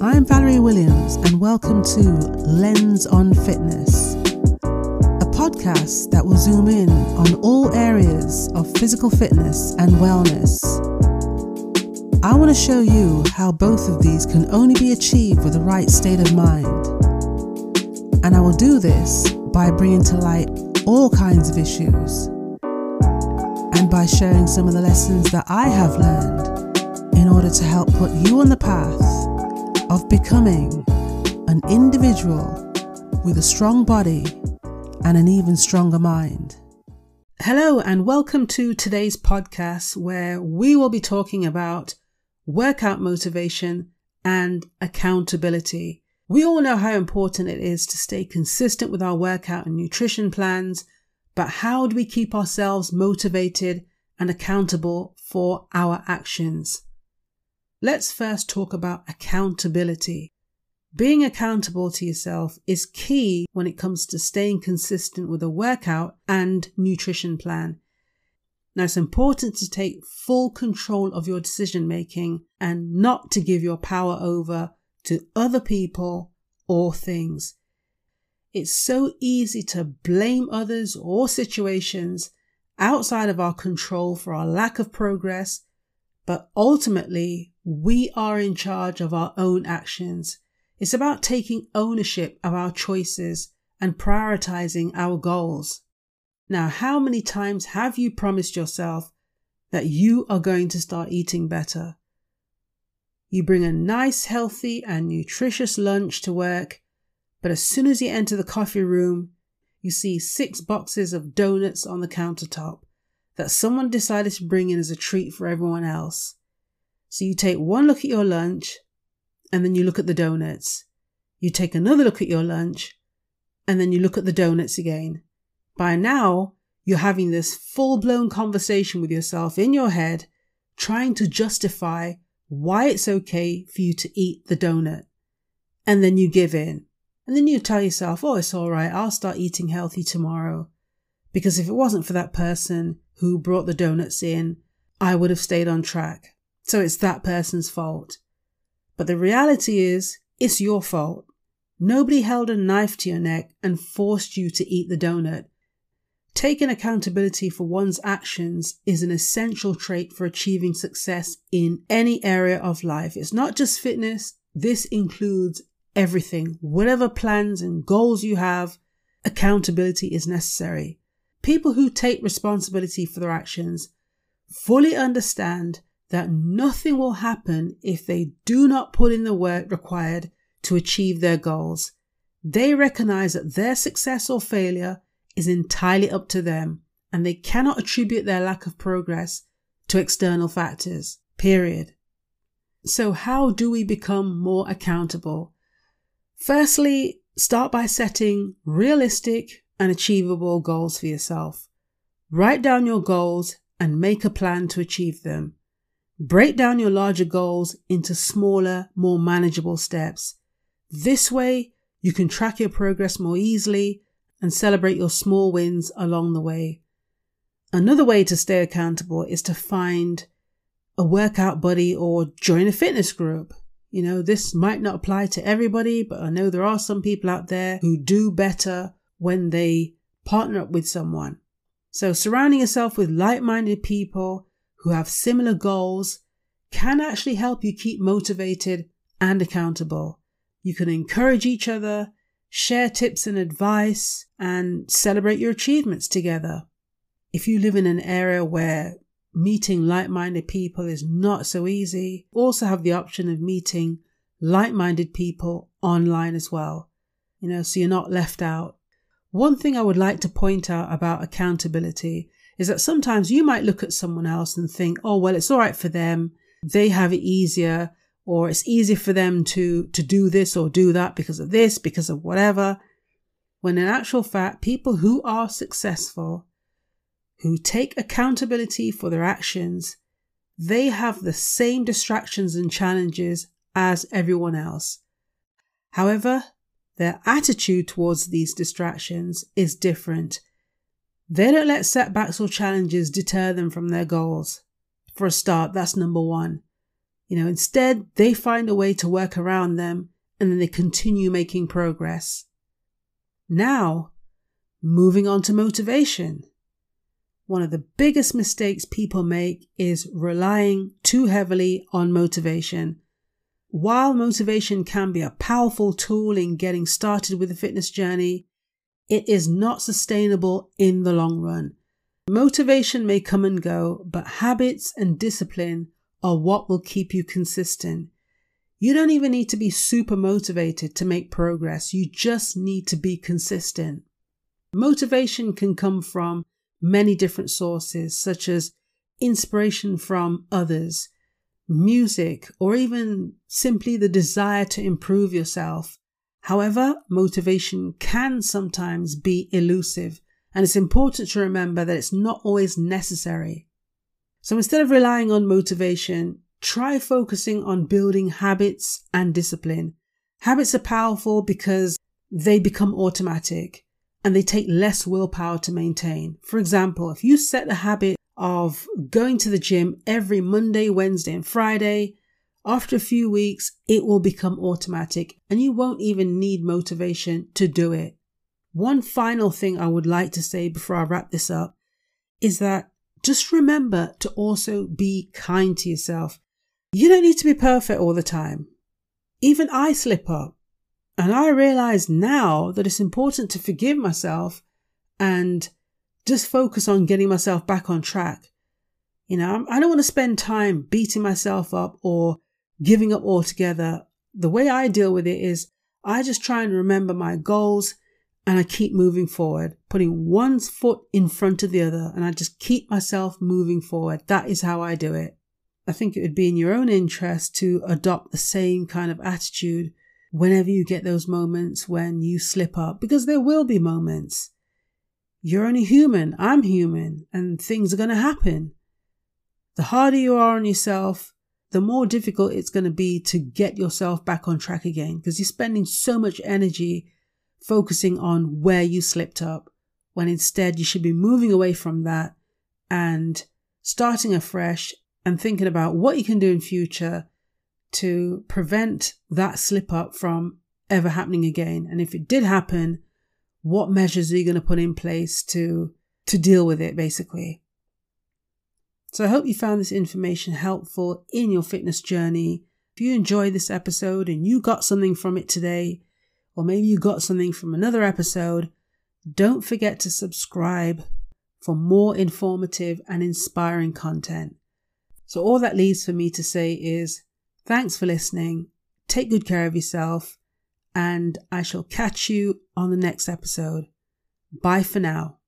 I'm Valerie Williams, and welcome to Lens on Fitness, a podcast that will zoom in on all areas of physical fitness and wellness. I want to show you how both of these can only be achieved with the right state of mind. And I will do this by bringing to light all kinds of issues and by sharing some of the lessons that I have learned in order to help put you on the path of becoming an individual with a strong body and an even stronger mind. Hello, and welcome to today's podcast where we will be talking about workout motivation and accountability. We all know how important it is to stay consistent with our workout and nutrition plans, but how do we keep ourselves motivated and accountable for our actions? Let's first talk about accountability. Being accountable to yourself is key when it comes to staying consistent with a workout and nutrition plan. Now, it's important to take full control of your decision making and not to give your power over to other people or things. It's so easy to blame others or situations outside of our control for our lack of progress, but ultimately we are in charge of our own actions. It's about taking ownership of our choices and prioritizing our goals. Now, how many times have you promised yourself that you are going to start eating better? You bring a nice, healthy, and nutritious lunch to work, but as soon as you enter the coffee room, you see six boxes of donuts on the countertop that someone decided to bring in as a treat for everyone else. So you take one look at your lunch and then you look at the donuts. You take another look at your lunch and then you look at the donuts again. By now, you're having this full blown conversation with yourself in your head, trying to justify why it's okay for you to eat the donut. And then you give in. And then you tell yourself, oh, it's all right. I'll start eating healthy tomorrow. Because if it wasn't for that person who brought the donuts in, I would have stayed on track. So it's that person's fault. But the reality is, it's your fault. Nobody held a knife to your neck and forced you to eat the donut. Taking accountability for one's actions is an essential trait for achieving success in any area of life. It's not just fitness, this includes everything. Whatever plans and goals you have, accountability is necessary. People who take responsibility for their actions fully understand that nothing will happen if they do not put in the work required to achieve their goals. They recognize that their success or failure is entirely up to them and they cannot attribute their lack of progress to external factors. Period. So how do we become more accountable? Firstly, start by setting realistic and achievable goals for yourself. Write down your goals and make a plan to achieve them. Break down your larger goals into smaller, more manageable steps. This way, you can track your progress more easily and celebrate your small wins along the way. Another way to stay accountable is to find a workout buddy or join a fitness group. You know, this might not apply to everybody, but I know there are some people out there who do better when they partner up with someone. So surrounding yourself with like-minded people who have similar goals can actually help you keep motivated and accountable. You can encourage each other, share tips and advice, and celebrate your achievements together. If you live in an area where meeting like minded people is not so easy, also have the option of meeting like minded people online as well. You know, so you're not left out. One thing I would like to point out about accountability is that sometimes you might look at someone else and think, oh, well, it's all right for them. They have it easier or it's easy for them to, to do this or do that because of this, because of whatever. When in actual fact, people who are successful, who take accountability for their actions, they have the same distractions and challenges as everyone else. However, their attitude towards these distractions is different they don't let setbacks or challenges deter them from their goals. For a start, that's number one. You know, instead, they find a way to work around them and then they continue making progress. Now, moving on to motivation. One of the biggest mistakes people make is relying too heavily on motivation. While motivation can be a powerful tool in getting started with the fitness journey, it is not sustainable in the long run. Motivation may come and go, but habits and discipline are what will keep you consistent. You don't even need to be super motivated to make progress. You just need to be consistent. Motivation can come from many different sources, such as inspiration from others, music, or even simply the desire to improve yourself. However, motivation can sometimes be elusive, and it's important to remember that it's not always necessary. So instead of relying on motivation, try focusing on building habits and discipline. Habits are powerful because they become automatic and they take less willpower to maintain. For example, if you set the habit of going to the gym every Monday, Wednesday, and Friday, after a few weeks, it will become automatic and you won't even need motivation to do it. One final thing I would like to say before I wrap this up is that just remember to also be kind to yourself. You don't need to be perfect all the time. Even I slip up. And I realize now that it's important to forgive myself and just focus on getting myself back on track. You know, I don't want to spend time beating myself up or giving up altogether. The way I deal with it is I just try and remember my goals and I keep moving forward, putting one foot in front of the other, and I just keep myself moving forward. That is how I do it. I think it would be in your own interest to adopt the same kind of attitude whenever you get those moments when you slip up, because there will be moments. You're only human, I'm human, and things are going to happen. The harder you are on yourself, the more difficult it's going to be to get yourself back on track again because you're spending so much energy focusing on where you slipped up when instead you should be moving away from that and starting afresh and thinking about what you can do in future to prevent that slip up from ever happening again. And if it did happen, what measures are you going to put in place to to deal with it basically? So I hope you found this information helpful in your fitness journey. If you enjoyed this episode and you got something from it today, or maybe you got something from another episode, don't forget to subscribe for more informative and inspiring content. So all that leaves for me to say is thanks for listening. Take good care of yourself and I shall catch you on the next episode. Bye for now.